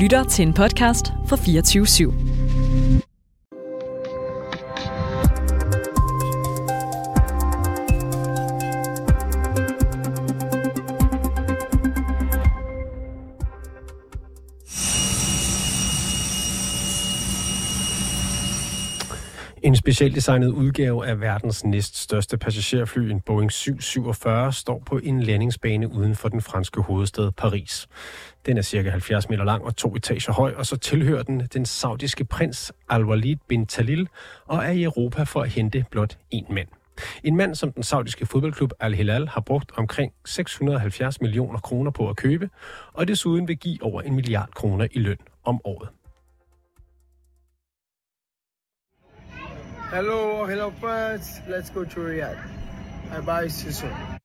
lytter til en podcast fra 24 /7. En specialdesignet udgave af verdens næststørste passagerfly, en Boeing 747, står på en landingsbane uden for den franske hovedstad Paris. Den er cirka 70 meter lang og to etager høj, og så tilhører den den saudiske prins Al-Walid bin Talil og er i Europa for at hente blot én mand. En mand, som den saudiske fodboldklub Al-Hilal har brugt omkring 670 millioner kroner på at købe, og desuden vil give over en milliard kroner i løn om året. Hello, hello friends. Let's go to Riyadh. I buy season.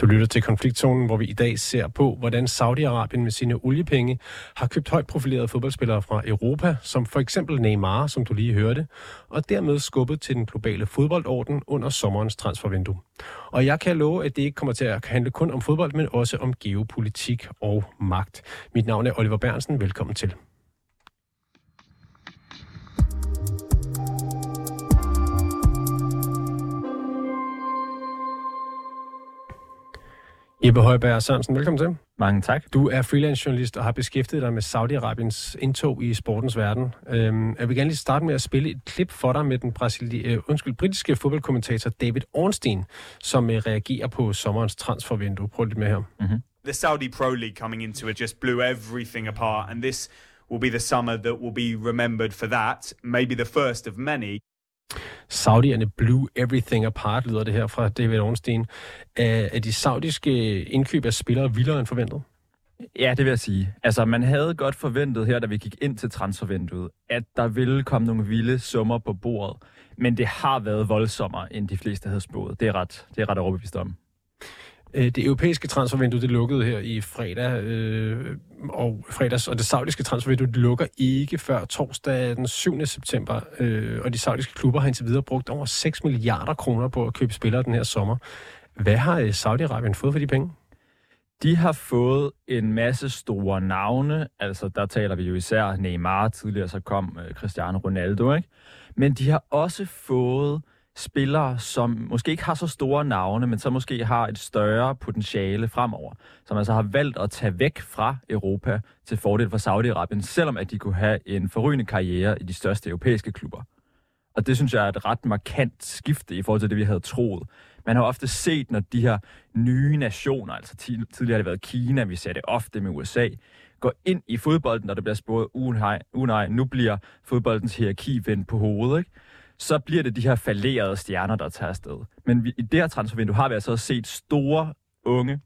Du lytter til konfliktzonen, hvor vi i dag ser på, hvordan Saudi-Arabien med sine oliepenge har købt højt profilerede fodboldspillere fra Europa, som for eksempel Neymar, som du lige hørte, og dermed skubbet til den globale fodboldorden under sommerens transfervindue. Og jeg kan love, at det ikke kommer til at handle kun om fodbold, men også om geopolitik og magt. Mit navn er Oliver Bernsen. Velkommen til. Jeppe Højberg Sørensen, velkommen til. Mange tak. Du er freelance journalist og har beskæftiget dig med Saudi-Arabiens indtog i sportens verden. Øhm, jeg vil gerne lige starte med at spille et klip for dig med den brasili- øh, undskyld, britiske fodboldkommentator David Ornstein, som øh, reagerer på sommerens transfervindue. Prøv lidt med her. Mm-hmm. The Saudi Pro League coming into it just blew everything apart, and this will be the summer that will be remembered for that. Maybe the first of many. Saudierne blew everything apart, lyder det her fra David Ornstein. Er, er de saudiske indkøb af spillere vildere end forventet? Ja, det vil jeg sige. Altså, man havde godt forventet her, da vi gik ind til transfervinduet, at der ville komme nogle vilde summer på bordet. Men det har været voldsommere, end de fleste havde spået. Det er ret, det er ret overbevist om. Øh, det europæiske transfervindue, det lukkede her i fredag, øh, og fredags, og det saudiske transfervindue, det lukker ikke før torsdag den 7. september, øh, og de saudiske klubber har indtil videre brugt over 6 milliarder kroner på at købe spillere den her sommer. Hvad har øh, Saudi-Arabien fået for de penge? De har fået en masse store navne. Altså, der taler vi jo især Neymar. Tidligere så kom øh, Cristiano Ronaldo, ikke? Men de har også fået spillere, som måske ikke har så store navne, men som måske har et større potentiale fremover. Som altså har valgt at tage væk fra Europa til fordel for Saudi-Arabien, selvom at de kunne have en forrygende karriere i de største europæiske klubber. Og det synes jeg er et ret markant skifte i forhold til det, vi havde troet. Man har ofte set, når de her nye nationer, altså tidligere har det været Kina, vi ser det ofte med USA, går ind i fodbolden, når det bliver spurgt, uh, nej, uh, nej, nu bliver fodboldens hierarki vendt på hovedet, ikke? Så bliver det de her falderede stjerner, der tager afsted. Men vi, i det her transfervindue har vi altså også set store, unge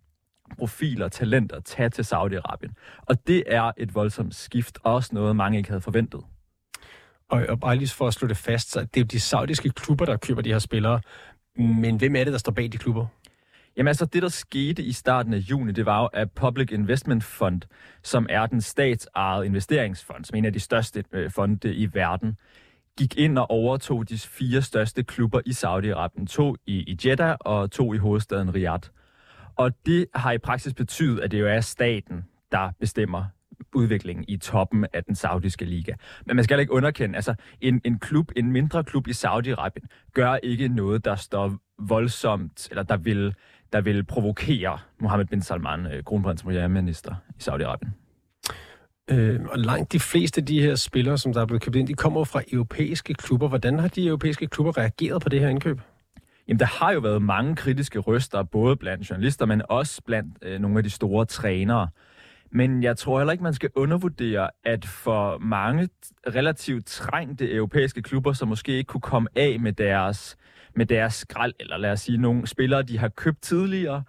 profiler, talenter tage til Saudi-Arabien. Og det er et voldsomt skift, også noget mange ikke havde forventet. Og, og bare lige for at slå det fast, så det er jo de saudiske klubber, der køber de her spillere. Men hvem er det, der står bag de klubber? Jamen altså, det der skete i starten af juni, det var jo, at Public Investment Fund, som er den statsejede investeringsfond, som er en af de største øh, fonde i verden, gik ind og overtog de fire største klubber i Saudi-Arabien. To i, i Jeddah og to i hovedstaden Riyadh. Og det har i praksis betydet, at det jo er staten, der bestemmer udviklingen i toppen af den saudiske liga. Men man skal ikke underkende, altså en, en klub, en mindre klub i Saudi-Arabien, gør ikke noget, der står voldsomt, eller der vil, der vil provokere Mohammed bin Salman, øh, kronprins og premierminister i Saudi-Arabien. Øh, og langt de fleste af de her spillere, som der er blevet købt ind, de kommer fra europæiske klubber. Hvordan har de europæiske klubber reageret på det her indkøb? Jamen, der har jo været mange kritiske røster, både blandt journalister, men også blandt øh, nogle af de store trænere. Men jeg tror heller ikke, man skal undervurdere, at for mange relativt trængte europæiske klubber, som måske ikke kunne komme af med deres, med deres skrald, eller lad os sige nogle spillere, de har købt tidligere,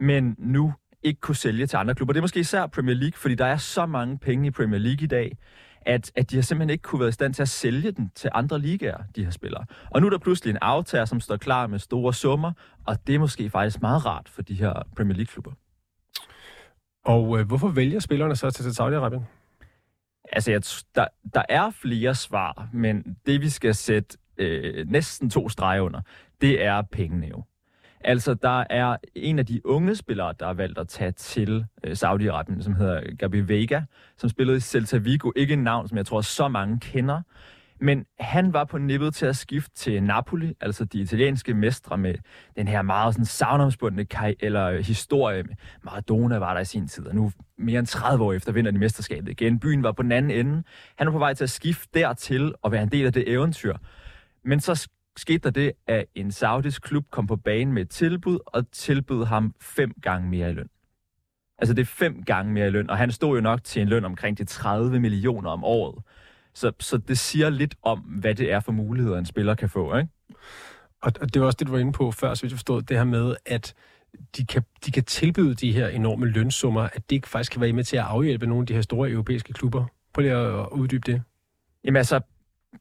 men nu ikke kunne sælge til andre klubber. Det er måske især Premier League, fordi der er så mange penge i Premier League i dag, at, at de har simpelthen ikke kunne være i stand til at sælge den til andre ligaer, de her spillere. Og nu er der pludselig en aftager, som står klar med store summer, og det er måske faktisk meget rart for de her Premier League-klubber. Og øh, hvorfor vælger spillerne så til Saudi-Arabien? Altså, jeg, der, der er flere svar, men det vi skal sætte øh, næsten to streger under, det er pengene jo. Altså, der er en af de unge spillere, der har valgt at tage til øh, Saudi-Arabien, som hedder Gabi Vega, som spillede i Celta Vigo. Ikke en navn, som jeg tror så mange kender. Men han var på nippet til at skifte til Napoli, altså de italienske mestre med den her meget sådan savnomsbundne eller øh, historie. Maradona var der i sin tid, og nu mere end 30 år efter vinder de mesterskabet igen. Byen var på den anden ende. Han var på vej til at skifte dertil og være en del af det eventyr. Men så skete der det, at en saudisk klub kom på banen med et tilbud, og tilbød ham fem gange mere i løn. Altså det er fem gange mere i løn, og han stod jo nok til en løn omkring de 30 millioner om året. Så, så det siger lidt om, hvad det er for muligheder, en spiller kan få, ikke? Og, og det var også det, du var inde på før, så jeg forstod, det her med, at de kan, de kan tilbyde de her enorme lønsummer, at det faktisk kan være med til at afhjælpe nogle af de her store europæiske klubber. Prøv lige at uddybe det. Jamen altså,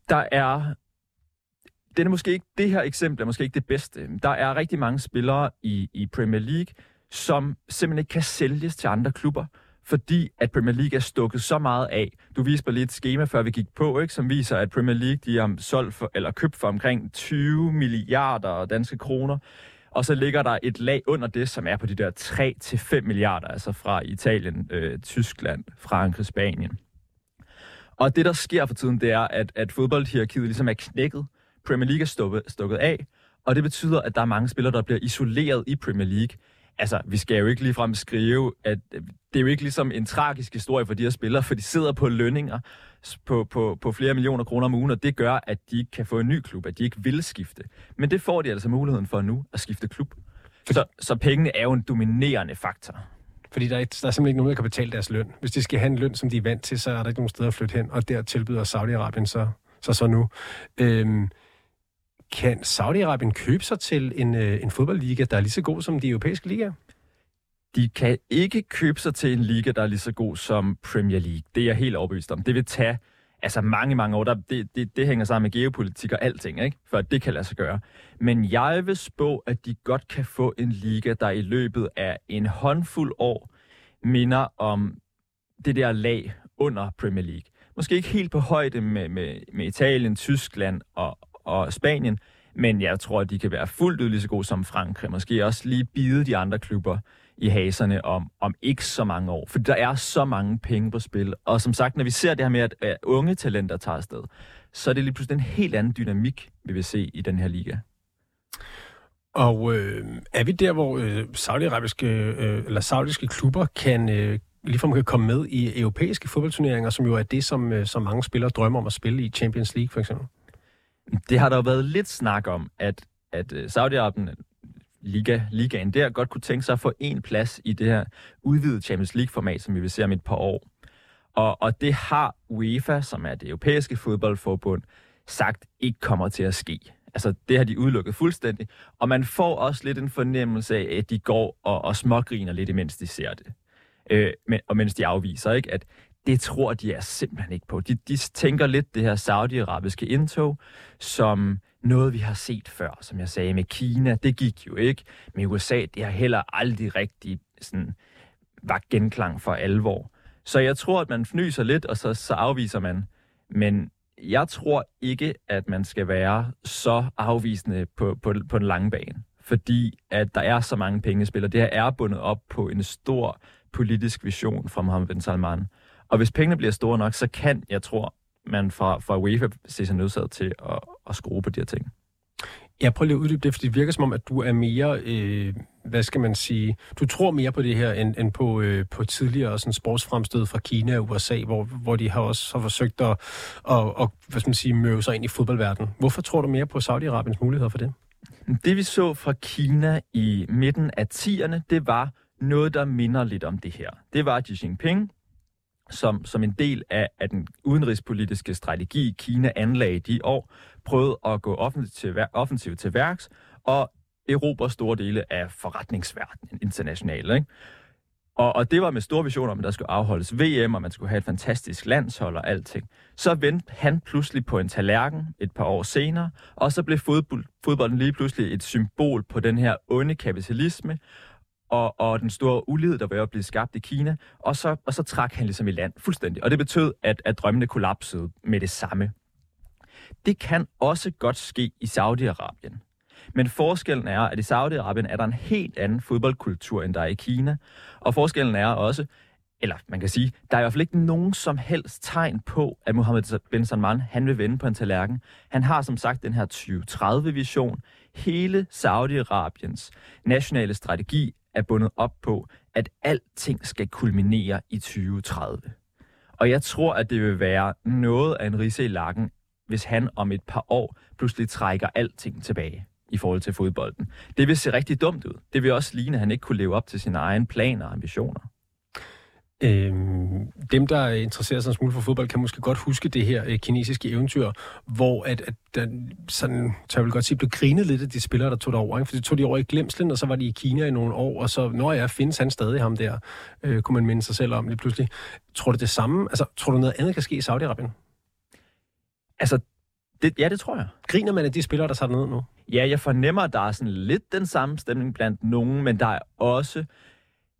der er... Det er måske ikke, det her eksempel er måske ikke det bedste. Der er rigtig mange spillere i, i Premier League, som simpelthen ikke kan sælges til andre klubber fordi at Premier League er stukket så meget af. Du viste mig lige et schema, før vi gik på, ikke, som viser, at Premier League de har solgt for, eller købt for omkring 20 milliarder danske kroner. Og så ligger der et lag under det, som er på de der 3-5 milliarder, altså fra Italien, øh, Tyskland, Frankrig, Spanien. Og det, der sker for tiden, det er, at, at fodboldhierarkiet ligesom er knækket. Premier League er stukket, stukket af, og det betyder, at der er mange spillere, der bliver isoleret i Premier League altså, vi skal jo ikke ligefrem skrive, at øh, det er jo ikke ligesom en tragisk historie for de her spillere, for de sidder på lønninger på, på, på flere millioner kroner om ugen, og det gør, at de ikke kan få en ny klub, at de ikke vil skifte. Men det får de altså muligheden for nu, at skifte klub. Så, så pengene er jo en dominerende faktor. Fordi der er, der er simpelthen ikke nogen, der kan betale deres løn. Hvis de skal have en løn, som de er vant til, så er der ikke nogen steder at flytte hen, og der tilbyder Saudi-Arabien så, så så nu. Øhm, kan Saudi-Arabien købe sig til en, øh, en fodboldliga, der er lige så god som de europæiske ligaer? De kan ikke købe sig til en liga, der er lige så god som Premier League. Det er jeg helt overbevist om. Det vil tage altså mange, mange år. Der, det, det, det hænger sammen med geopolitik og alting, ikke? for at det kan lade sig gøre. Men jeg vil spå, at de godt kan få en liga, der i løbet af en håndfuld år minder om det der lag under Premier League. Måske ikke helt på højde med, med, med Italien, Tyskland og, og Spanien, men jeg tror, at de kan være fuldt ud lige så gode som Frankrig. Måske også lige bide de andre klubber i haserne om, om ikke så mange år. For der er så mange penge på spil. Og som sagt, når vi ser det her med, at, at unge talenter tager afsted, så er det lige pludselig en helt anden dynamik, vi vil se i den her liga. Og øh, er vi der, hvor øh, saudiarabiske øh, eller saudiske klubber kan øh, ligefrem kan komme med i europæiske fodboldturneringer, som jo er det, som, øh, som mange spillere drømmer om at spille i Champions League for eksempel? Det har der jo været lidt snak om, at, at øh, Saudi-Arabien, Liga, ligaen der, godt kunne tænke sig at få en plads i det her udvidede Champions League-format, som vi vil se om et par år. Og, og det har UEFA, som er det europæiske fodboldforbund, sagt ikke kommer til at ske. Altså, det har de udelukket fuldstændig. Og man får også lidt en fornemmelse af, at de går og, og smågriner lidt, imens de ser det. Øh, men, og mens de afviser, ikke? at det tror de er simpelthen ikke på. De, de tænker lidt det her saudiarabiske indtog som noget, vi har set før, som jeg sagde med Kina. Det gik jo ikke. Med USA, det har heller aldrig rigtig sådan, var genklang for alvor. Så jeg tror, at man fnyser lidt, og så, så afviser man. Men jeg tror ikke, at man skal være så afvisende på, på, på den lange bane. Fordi at der er så mange pengespillere. Det her er bundet op på en stor politisk vision fra Mohammed bin Salman. Og hvis pengene bliver store nok, så kan, jeg tror, man fra, fra UEFA se sig nødsaget til at, at skrue på de her ting. Jeg prøver lige at uddybe det, fordi det virker som om, at du er mere, øh, hvad skal man sige, du tror mere på det her, end, end på, øh, på tidligere sådan sportsfremstød fra Kina og USA, hvor, hvor de har også har forsøgt at, at, at hvad skal man sige, møve sig ind i fodboldverdenen. Hvorfor tror du mere på Saudi-Arabiens muligheder for det? Det vi så fra Kina i midten af 10'erne, det var noget, der minder lidt om det her. Det var Xi Jinping, som, som en del af, af den udenrigspolitiske strategi, Kina anlagde de år, prøvede at gå offensivt til, offensivt til værks og erobre store dele af forretningsverdenen internationalt. Ikke? Og, og det var med store visioner om, at der skulle afholdes VM, og man skulle have et fantastisk landshold og alting. Så vendte han pludselig på en tallerken et par år senere, og så blev fodbold, fodbolden lige pludselig et symbol på den her onde kapitalisme, og, og den store ulighed, der var at blive skabt i Kina, og så, og så trak han ligesom i land fuldstændig. Og det betød, at, at drømmene kollapsede med det samme. Det kan også godt ske i Saudi-Arabien. Men forskellen er, at i Saudi-Arabien er der en helt anden fodboldkultur, end der er i Kina. Og forskellen er også, eller man kan sige, der er i hvert fald ikke nogen som helst tegn på, at Mohammed bin Salman, han vil vende på en tallerken. Han har som sagt den her 2030-vision. Hele Saudi-Arabiens nationale strategi er bundet op på, at alting skal kulminere i 2030. Og jeg tror, at det vil være noget af en rise i lakken, hvis han om et par år pludselig trækker alting tilbage i forhold til fodbolden. Det vil se rigtig dumt ud. Det vil også ligne, at han ikke kunne leve op til sine egne planer og ambitioner. Øhm, dem, der interesserer sig en smule for fodbold, kan måske godt huske det her øh, kinesiske eventyr, hvor at, at der, sådan, så jeg vil godt sige, blev grinet lidt af de spillere, der tog det over. Ikke? For de tog de over i glemslen, og så var de i Kina i nogle år, og så, når jeg findes han stadig ham der, øh, kunne man minde sig selv om lige pludselig. Tror du det samme? Altså, tror du noget andet kan ske i Saudi-Arabien? Altså, det, ja, det tror jeg. Griner man af de spillere, der tager ned nu? Ja, jeg fornemmer, at der er sådan lidt den samme stemning blandt nogen, men der er også,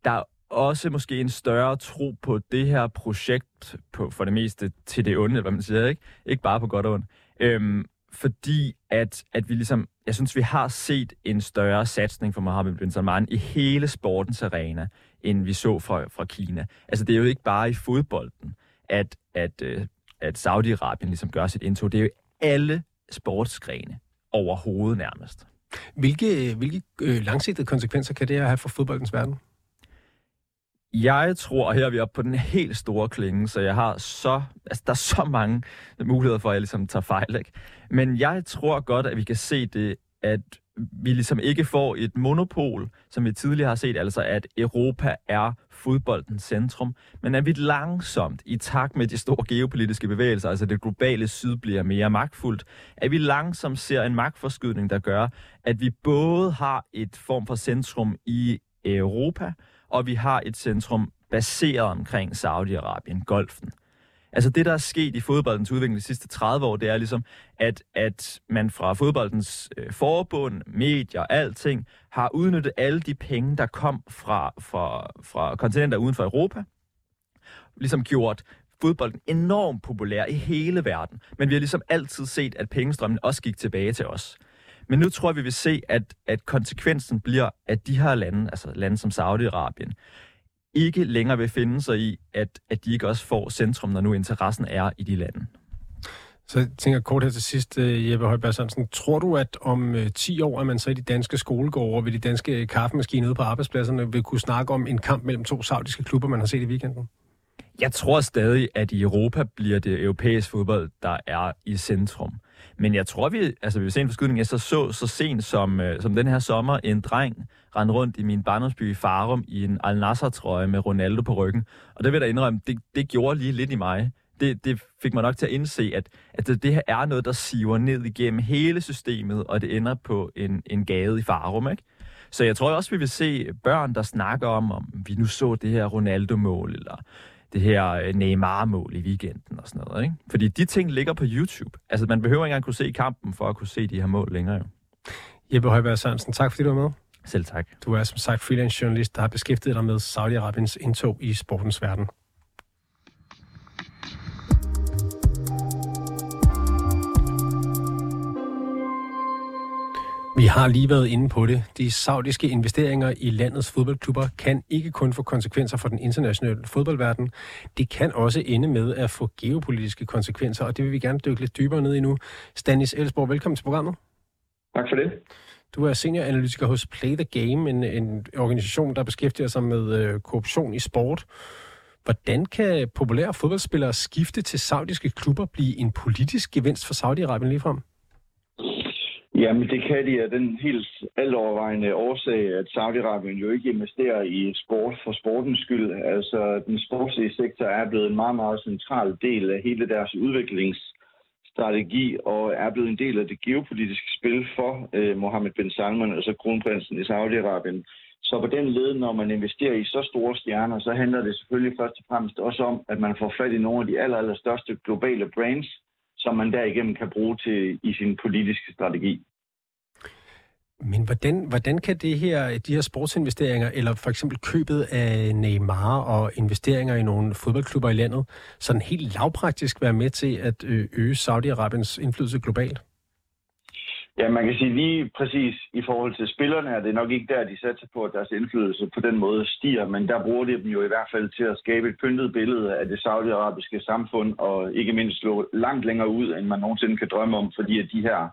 der er også måske en større tro på det her projekt, på, for det meste til det onde, eller hvad man siger, ikke? Ikke bare på godt og ondt. Øhm, fordi at, at vi ligesom, jeg synes, vi har set en større satsning for Mohammed bin Salman i hele sportens arena, end vi så fra, fra Kina. Altså, det er jo ikke bare i fodbolden, at, at, øh, at Saudi-Arabien ligesom gør sit indtog. Det er jo alle sportsgrene overhovedet nærmest. Hvilke, hvilke øh, langsigtede konsekvenser kan det her have for fodboldens verden? Jeg tror, her er vi oppe på den helt store klinge, så jeg har så, altså der er så mange muligheder for, at jeg ligesom tager fejl, ikke? Men jeg tror godt, at vi kan se det, at vi ligesom ikke får et monopol, som vi tidligere har set, altså at Europa er fodboldens centrum, men at vi langsomt, i takt med de store geopolitiske bevægelser, altså det globale syd bliver mere magtfuldt, at vi langsomt ser en magtforskydning, der gør, at vi både har et form for centrum i Europa, og vi har et centrum baseret omkring Saudi-Arabien, golfen. Altså det, der er sket i fodboldens udvikling de sidste 30 år, det er ligesom, at, at man fra fodboldens øh, forbund, medier, alting, har udnyttet alle de penge, der kom fra, fra, fra kontinenter uden for Europa, ligesom gjort fodbolden enormt populær i hele verden. Men vi har ligesom altid set, at pengestrømmen også gik tilbage til os. Men nu tror jeg, vi vil se, at, at konsekvensen bliver, at de her lande, altså lande som Saudi-Arabien, ikke længere vil finde sig i, at, at de ikke også får centrum, når nu interessen er i de lande. Så jeg tænker kort her til sidst, øh, Jeppe Højberg Sørensen. Tror du, at om 10 øh, år er man så i de danske skolegårde ved de danske kaffemaskiner ude på arbejdspladserne vil kunne snakke om en kamp mellem to saudiske klubber, man har set i weekenden? Jeg tror stadig, at i Europa bliver det europæisk fodbold, der er i centrum. Men jeg tror, vi, altså, vi vil se en forskydning. Jeg så, så, så sent som, øh, som den her sommer en dreng rende rundt i min barndomsby i Farum i en Al trøje med Ronaldo på ryggen. Og det vil jeg da indrømme, det, det gjorde lige lidt i mig. Det, det fik mig nok til at indse, at, at det, det her er noget, der siver ned igennem hele systemet, og det ender på en, en gade i Farum, ikke? Så jeg tror også, vi vil se børn, der snakker om, om vi nu så det her Ronaldo-mål, eller det her øh, Neymar-mål i weekenden og sådan noget. Ikke? Fordi de ting ligger på YouTube. Altså, man behøver ikke engang kunne se kampen for at kunne se de her mål længere. Jo. Jeppe Højberg Sørensen, tak fordi du var med. Selv tak. Du er som sagt freelance journalist, der har beskæftiget dig med Saudi-Arabiens indtog i sportens verden. Vi har lige været inde på det. De saudiske investeringer i landets fodboldklubber kan ikke kun få konsekvenser for den internationale fodboldverden. Det kan også ende med at få geopolitiske konsekvenser, og det vil vi gerne dykke lidt dybere ned i nu. Stanis Elsborg, velkommen til programmet. Tak for det. Du er senioranalytiker hos Play the Game, en, en organisation, der beskæftiger sig med øh, korruption i sport. Hvordan kan populære fodboldspillere skifte til saudiske klubber blive en politisk gevinst for Saudi-Arabien ligefrem? Jamen, det kan de af den helt altovervejende årsag, at Saudi-Arabien jo ikke investerer i sport for sportens skyld. Altså, den sportslige sektor er blevet en meget, meget central del af hele deres udviklingsstrategi, og er blevet en del af det geopolitiske spil for øh, Mohammed bin Salman, altså kronprinsen i Saudi-Arabien. Så på den led, når man investerer i så store stjerner, så handler det selvfølgelig først og fremmest også om, at man får fat i nogle af de aller, aller største globale brands, som man derigennem kan bruge til i sin politiske strategi. Men hvordan, hvordan kan det her, de her sportsinvesteringer, eller for eksempel købet af Neymar og investeringer i nogle fodboldklubber i landet, sådan helt lavpraktisk være med til at øge Saudi-Arabiens indflydelse globalt? Ja, man kan sige lige præcis i forhold til spillerne, er det nok ikke der, de satser på, at deres indflydelse på den måde stiger, men der bruger de dem jo i hvert fald til at skabe et pyntet billede af det saudiarabiske samfund, og ikke mindst slå langt længere ud, end man nogensinde kan drømme om, fordi at de her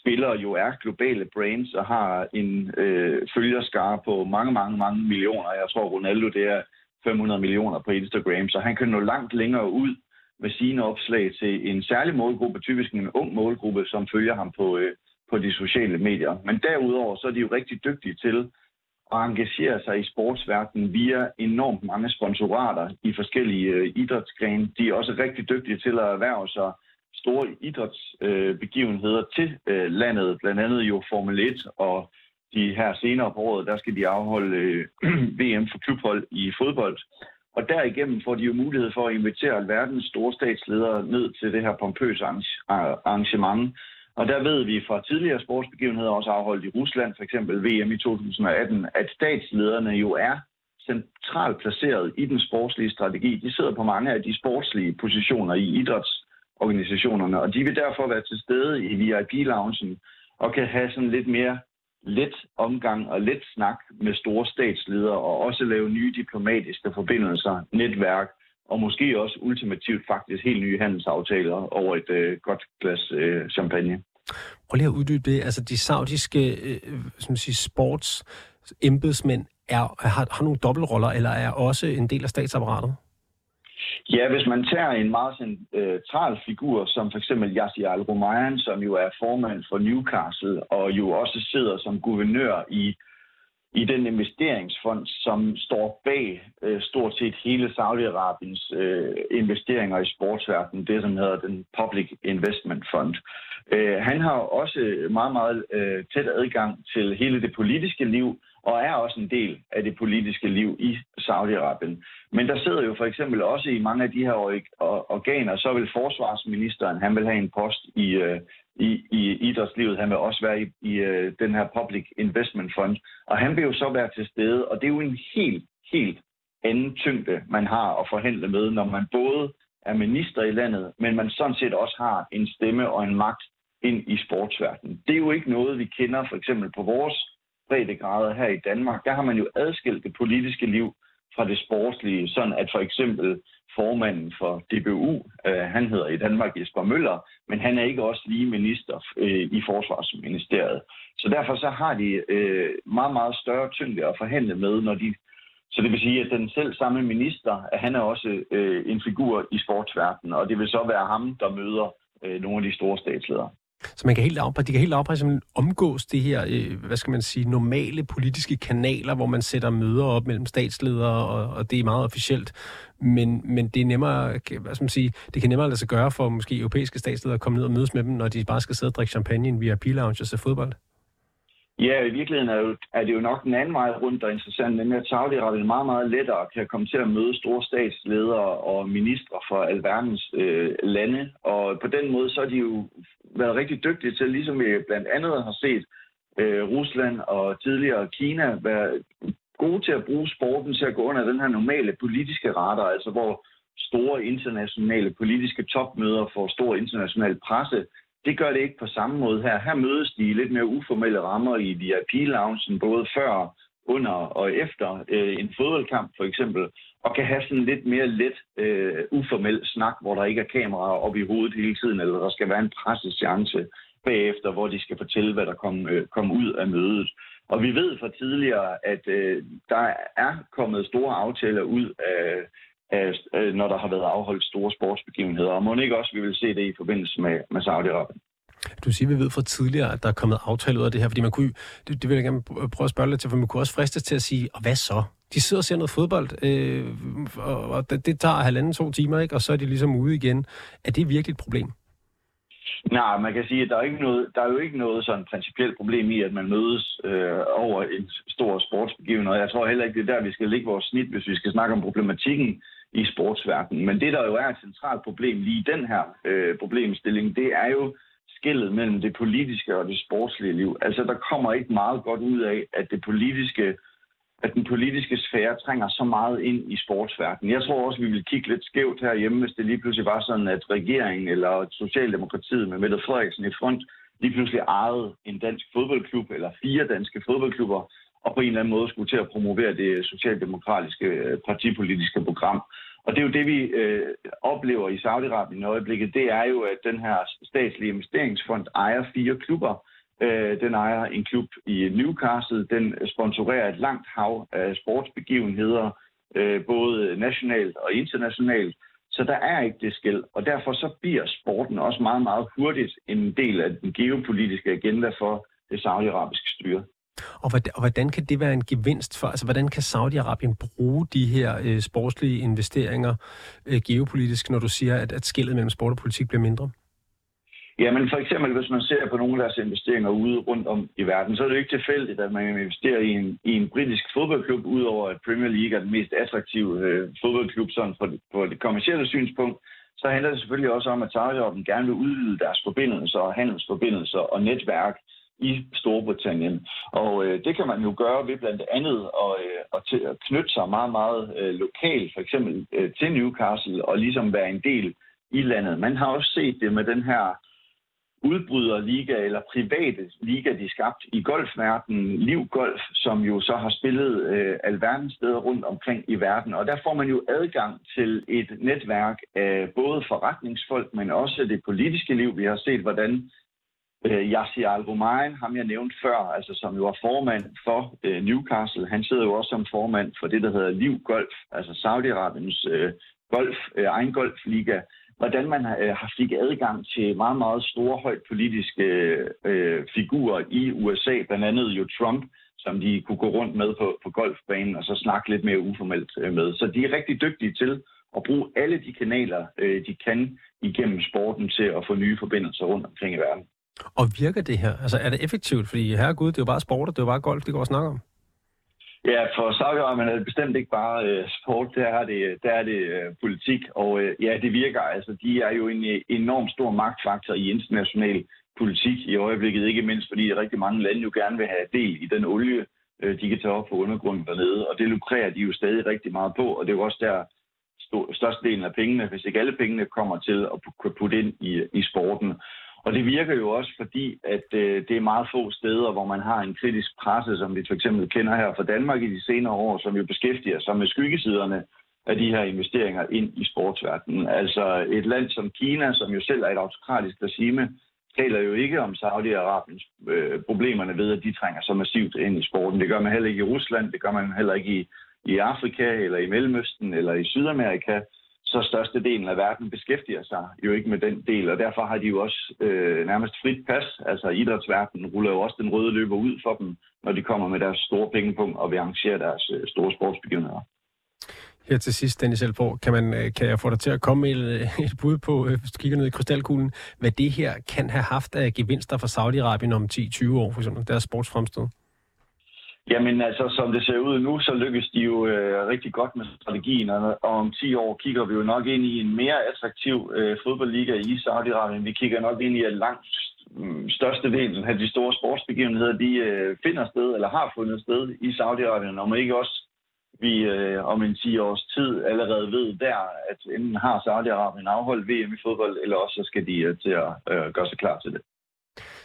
spillere jo er globale brains og har en øh, følgerskare på mange, mange, mange millioner. Jeg tror, Ronaldo det er 500 millioner på Instagram, så han kan nå langt længere ud med sine opslag til en særlig målgruppe, typisk en ung målgruppe, som følger ham på, øh, på de sociale medier. Men derudover så er de jo rigtig dygtige til at engagere sig i sportsverdenen via enormt mange sponsorater i forskellige øh, idrætsgrene. De er også rigtig dygtige til at erhverve sig store idrætsbegivenheder øh, til øh, landet, blandt andet jo Formel 1 og de her senere på året, der skal de afholde øh, VM for klubhold i fodbold. Og derigennem får de jo mulighed for at invitere verdens store statsledere ned til det her pompøse arrangement. Og der ved vi fra tidligere sportsbegivenheder, også afholdt i Rusland, for eksempel VM i 2018, at statslederne jo er centralt placeret i den sportslige strategi. De sidder på mange af de sportslige positioner i idrætsorganisationerne, og de vil derfor være til stede i VIP-loungen og kan have sådan lidt mere let omgang og let snak med store statsledere og også lave nye diplomatiske forbindelser, netværk og måske også ultimativt faktisk helt nye handelsaftaler over et øh, godt glas øh, champagne. Prøv lige at uddybe det. Altså de saudiske øh, som siger, sports embedsmænd er, har, har nogle dobbeltroller, eller er også en del af statsapparatet? Ja, hvis man tager en meget central figur, som for eksempel Yasser al-Rumayyan, som jo er formand for Newcastle, og jo også sidder som guvernør i i den investeringsfond, som står bag øh, stort set hele Saudi-Arabiens øh, investeringer i sportsverdenen, det som hedder den Public Investment Fund. Øh, han har også meget, meget øh, tæt adgang til hele det politiske liv, og er også en del af det politiske liv i Saudi-Arabien. Men der sidder jo for eksempel også i mange af de her organer, så vil forsvarsministeren, han vil have en post i, øh, i, i idrætslivet, han vil også være i, i øh, den her Public Investment Fund, og han vil jo så være til stede, og det er jo en helt, helt anden tyngde, man har at forhandle med, når man både er minister i landet, men man sådan set også har en stemme og en magt ind i sportsverdenen. Det er jo ikke noget, vi kender for eksempel på vores breddegrader her i Danmark, der har man jo adskilt det politiske liv fra det sportslige, sådan at for eksempel formanden for DBU, øh, han hedder i Danmark Jesper Møller, men han er ikke også lige minister øh, i Forsvarsministeriet. Så derfor så har de øh, meget, meget større tyngde at forhandle med, når de så det vil sige, at den selv samme minister, at han er også øh, en figur i sportsverdenen, og det vil så være ham, der møder øh, nogle af de store statsledere. Så man kan helt op, de kan helt afpræge, omgås det her, øh, hvad skal man sige, normale politiske kanaler, hvor man sætter møder op mellem statsledere, og, og det er meget officielt. Men, men det er nemmere, hvad skal man sige, det kan nemmere lade sig gøre for måske europæiske statsledere at komme ned og mødes med dem, når de bare skal sidde og drikke champagne via P-lounge og se fodbold. Ja, i virkeligheden er, jo, er det jo nok den anden vej rundt, der er interessant, nemlig at Saudi-Arabien meget, meget lettere kan komme til at møde store statsledere og ministre fra alverdens øh, lande. Og på den måde, så er de jo været rigtig dygtige til, ligesom vi blandt andet har set øh, Rusland og tidligere Kina, være gode til at bruge sporten til at gå under den her normale politiske radar, altså hvor store internationale politiske topmøder får stor international presse det gør det ikke på samme måde her. Her mødes de i lidt mere uformelle rammer i VIP-loungen, både før, under og efter øh, en fodboldkamp for eksempel, og kan have sådan lidt mere let øh, uformel snak, hvor der ikke er kameraer op i hovedet hele tiden, eller der skal være en presseseance bagefter, hvor de skal fortælle, hvad der kom, øh, kom ud af mødet. Og vi ved fra tidligere, at øh, der er kommet store aftaler ud af af, øh, når der har været afholdt store sportsbegivenheder. Og må ikke også, vi vil se det i forbindelse med, med Saudi-Arabien. Du siger, vi ved fra tidligere, at der er kommet aftaler ud af det her, fordi man kunne, det, det vil jeg gerne prøve at spørge lidt til, for man kunne også fristes til at sige, og hvad så? De sidder og ser noget fodbold, øh, og, og det, det tager halvanden to timer, ikke? og så er de ligesom ude igen. Er det virkelig et problem? Nej, man kan sige, at der er, ikke noget, der er jo ikke noget sådan principielt problem i, at man mødes øh, over en stor sportsbegivenhed. Jeg tror heller ikke, det er der, vi skal ligge vores snit, hvis vi skal snakke om problematikken i sportsverdenen. Men det, der jo er et centralt problem lige i den her øh, problemstilling, det er jo skillet mellem det politiske og det sportslige liv. Altså, der kommer ikke meget godt ud af, at det politiske at den politiske sfære trænger så meget ind i sportsverdenen. Jeg tror også, vi vil kigge lidt skævt herhjemme, hvis det lige pludselig var sådan, at regeringen eller Socialdemokratiet med Mette Frederiksen i front lige pludselig ejede en dansk fodboldklub eller fire danske fodboldklubber, og på en eller anden måde skulle til at promovere det socialdemokratiske øh, partipolitiske program. Og det er jo det, vi øh, oplever i Saudi-Arabien i øjeblikket. Det er jo, at den her statslige investeringsfond ejer fire klubber. Øh, den ejer en klub i Newcastle. Den sponsorerer et langt hav af sportsbegivenheder, øh, både nationalt og internationalt. Så der er ikke det skæld, og derfor så bliver sporten også meget, meget hurtigt en del af den geopolitiske agenda for det saudiarabiske styre. Og hvordan, og hvordan kan det være en gevinst for, altså hvordan kan Saudi-Arabien bruge de her øh, sportslige investeringer øh, geopolitisk, når du siger, at, at skillet mellem sport og politik bliver mindre? Jamen for eksempel, hvis man ser på nogle af deres investeringer ude rundt om i verden, så er det jo ikke tilfældigt, at man investerer i en, i en britisk fodboldklub, udover at Premier League er den mest attraktive øh, fodboldklub sådan på, det, på det kommercielle synspunkt. Så handler det selvfølgelig også om, at Saudi-Arabien gerne vil udvide deres forbindelser og handelsforbindelser og netværk i Storbritannien. Og øh, det kan man jo gøre ved blandt andet at, øh, at, til, at knytte sig meget, meget øh, lokalt, for eksempel øh, til Newcastle, og ligesom være en del i landet. Man har også set det med den her udbryderliga eller private liga, de skabt i golfverdenen, Liv Golf, som jo så har spillet øh, alverdens steder rundt omkring i verden. Og der får man jo adgang til et netværk af både forretningsfolk, men også det politiske liv. Vi har set, hvordan øh, Yassi Al-Rumayn, ham jeg nævnte før, altså som jo var formand for øh, Newcastle, han sidder jo også som formand for det, der hedder Liv Golf, altså Saudi-Arabiens øh, golf, øh, egen golfliga, hvordan man øh, har fik adgang til meget, meget store, højt politiske øh, figurer i USA, blandt andet jo Trump, som de kunne gå rundt med på, på golfbanen og så snakke lidt mere uformelt øh, med. Så de er rigtig dygtige til at bruge alle de kanaler, øh, de kan igennem sporten til at få nye forbindelser rundt omkring i verden. Og virker det her? Altså er det effektivt? Fordi herregud, det er jo bare sport, og det er jo bare golf, det går at snakke om. Ja, for Saudi-Arabien er det bestemt ikke bare øh, sport, der er det, der er det øh, politik, og øh, ja, det virker. Altså, de er jo en øh, enorm stor magtfaktor i international politik i øjeblikket, ikke mindst fordi rigtig mange lande jo gerne vil have del i den olie, øh, de kan tage op på undergrunden dernede, og det lukrerer de jo stadig rigtig meget på, og det er jo også der størstedelen af pengene, hvis ikke alle pengene, kommer til at putte ind i, i sporten. Og det virker jo også fordi, at øh, det er meget få steder, hvor man har en kritisk presse, som vi for eksempel kender her fra Danmark i de senere år, som jo beskæftiger sig med skyggesiderne af de her investeringer ind i sportsverdenen. Altså et land som Kina, som jo selv er et autokratisk regime, taler jo ikke om Saudi-Arabiens øh, problemerne ved, at de trænger så massivt ind i sporten. Det gør man heller ikke i Rusland, det gør man heller ikke i, i Afrika, eller i Mellemøsten, eller i Sydamerika så størstedelen af verden beskæftiger sig jo ikke med den del, og derfor har de jo også øh, nærmest frit pas. Altså idrætsverdenen ruller jo også den røde løber ud for dem, når de kommer med deres store pengepunkt og vil arrangere deres øh, store sportsbegivenheder. Her til sidst, Dennis Elborg, kan, man, øh, kan jeg få dig til at komme med et, øh, et bud på, øh, hvis du kigger ned i krystalkuglen, hvad det her kan have haft af gevinster for Saudi-Arabien om 10-20 år, for eksempel deres sportsfremstød? Jamen altså, som det ser ud nu, så lykkes de jo øh, rigtig godt med strategien, og, og om 10 år kigger vi jo nok ind i en mere attraktiv øh, fodboldliga i Saudi-Arabien. Vi kigger nok ind i, at langt største størstedelen af de store sportsbegivenheder, de øh, finder sted, eller har fundet sted i Saudi-Arabien, om ikke også vi øh, om en 10 års tid allerede ved der, at enten har Saudi-Arabien afholdt VM i fodbold, eller også så skal de øh, til at øh, gøre sig klar til det.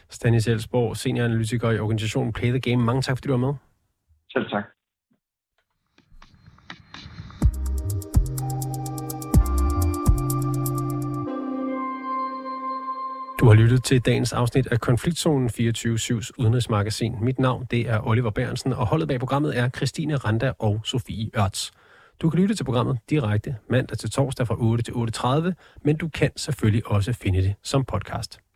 Stanis Elsborg, senioranalytiker i organisationen Play the Game. Mange tak, fordi du var med. Selv tak. Du har lyttet til dagens afsnit af Konfliktzonen 24-7's udenrigsmagasin. Mit navn det er Oliver Bærensen, og holdet bag programmet er Christine Randa og Sofie Ørts. Du kan lytte til programmet direkte mandag til torsdag fra 8 til 8.30, men du kan selvfølgelig også finde det som podcast.